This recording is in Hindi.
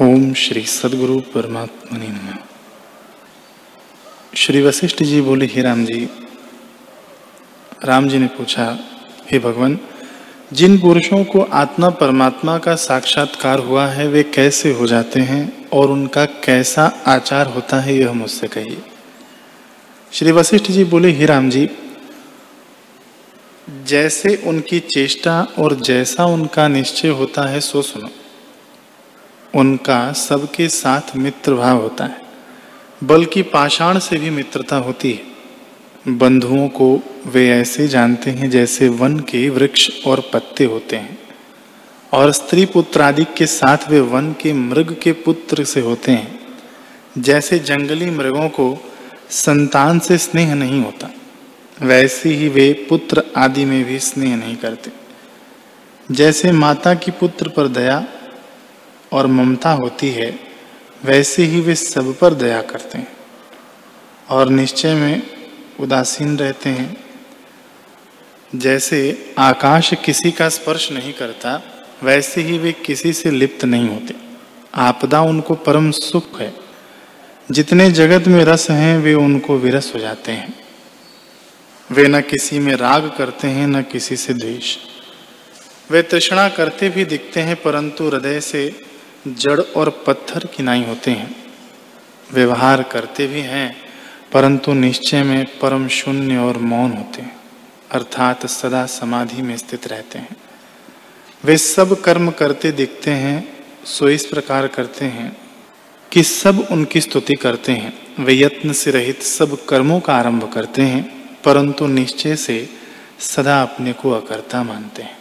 ओम श्री सदगुरु परमात्मा ने नमः। श्री वशिष्ठ जी बोले, हे राम जी राम जी ने पूछा, हे भगवान, जिन पुरुषों को आत्मा परमात्मा का साक्षात्कार हुआ है, वे कैसे हो जाते हैं और उनका कैसा आचार होता है, यह मुझसे कहिए? श्री वशिष्ठ जी बोले, हे राम जी, जैसे उनकी चेष्टा और जैसा उनका निश्चय होता है, सो सुनो। उनका सबके साथ मित्र भाव होता है। बल्कि पाषाण से भी मित्रता होती है। बंधुओं को वे ऐसे जानते हैं जैसे वन के वृक्ष और पत्ते होते हैं। और स्त्री पुत्र आदि के साथ वे वन के मृग के पुत्र से होते हैं। जैसे जंगली मृगों को संतान से स्नेह नहीं होता, वैसे ही वे पुत्र आदि में भी स्नेह नहीं करते। जैसे माता की पुत्र पर दया और ममता होती है, वैसे ही वे सब पर दया करते हैं। और निश्चय में उदासीन रहते हैं। जैसे आकाश किसी का स्पर्श नहीं करता, वैसे ही वे किसी से लिप्त नहीं होते। आपदा उनको परम सुख है। जितने जगत में रस हैं, वे उनको विरस हो जाते हैं। वे न किसी में राग करते हैं, न किसी से द्वेष। वे तृष्णा करते भी दिखते हैं, परंतु हृदय से जड़ और पत्थर किनाई होते हैं। व्यवहार करते भी हैं, परंतु निश्चय में परम शून्य और मौन होते हैं, अर्थात सदा समाधि में स्थित रहते हैं। वे सब कर्म करते दिखते हैं, सो इस प्रकार करते हैं कि सब उनकी स्तुति करते हैं। वे यत्न से रहित सब कर्मों का आरंभ करते हैं, परंतु निश्चय से सदा अपने को अकर्ता मानते हैं।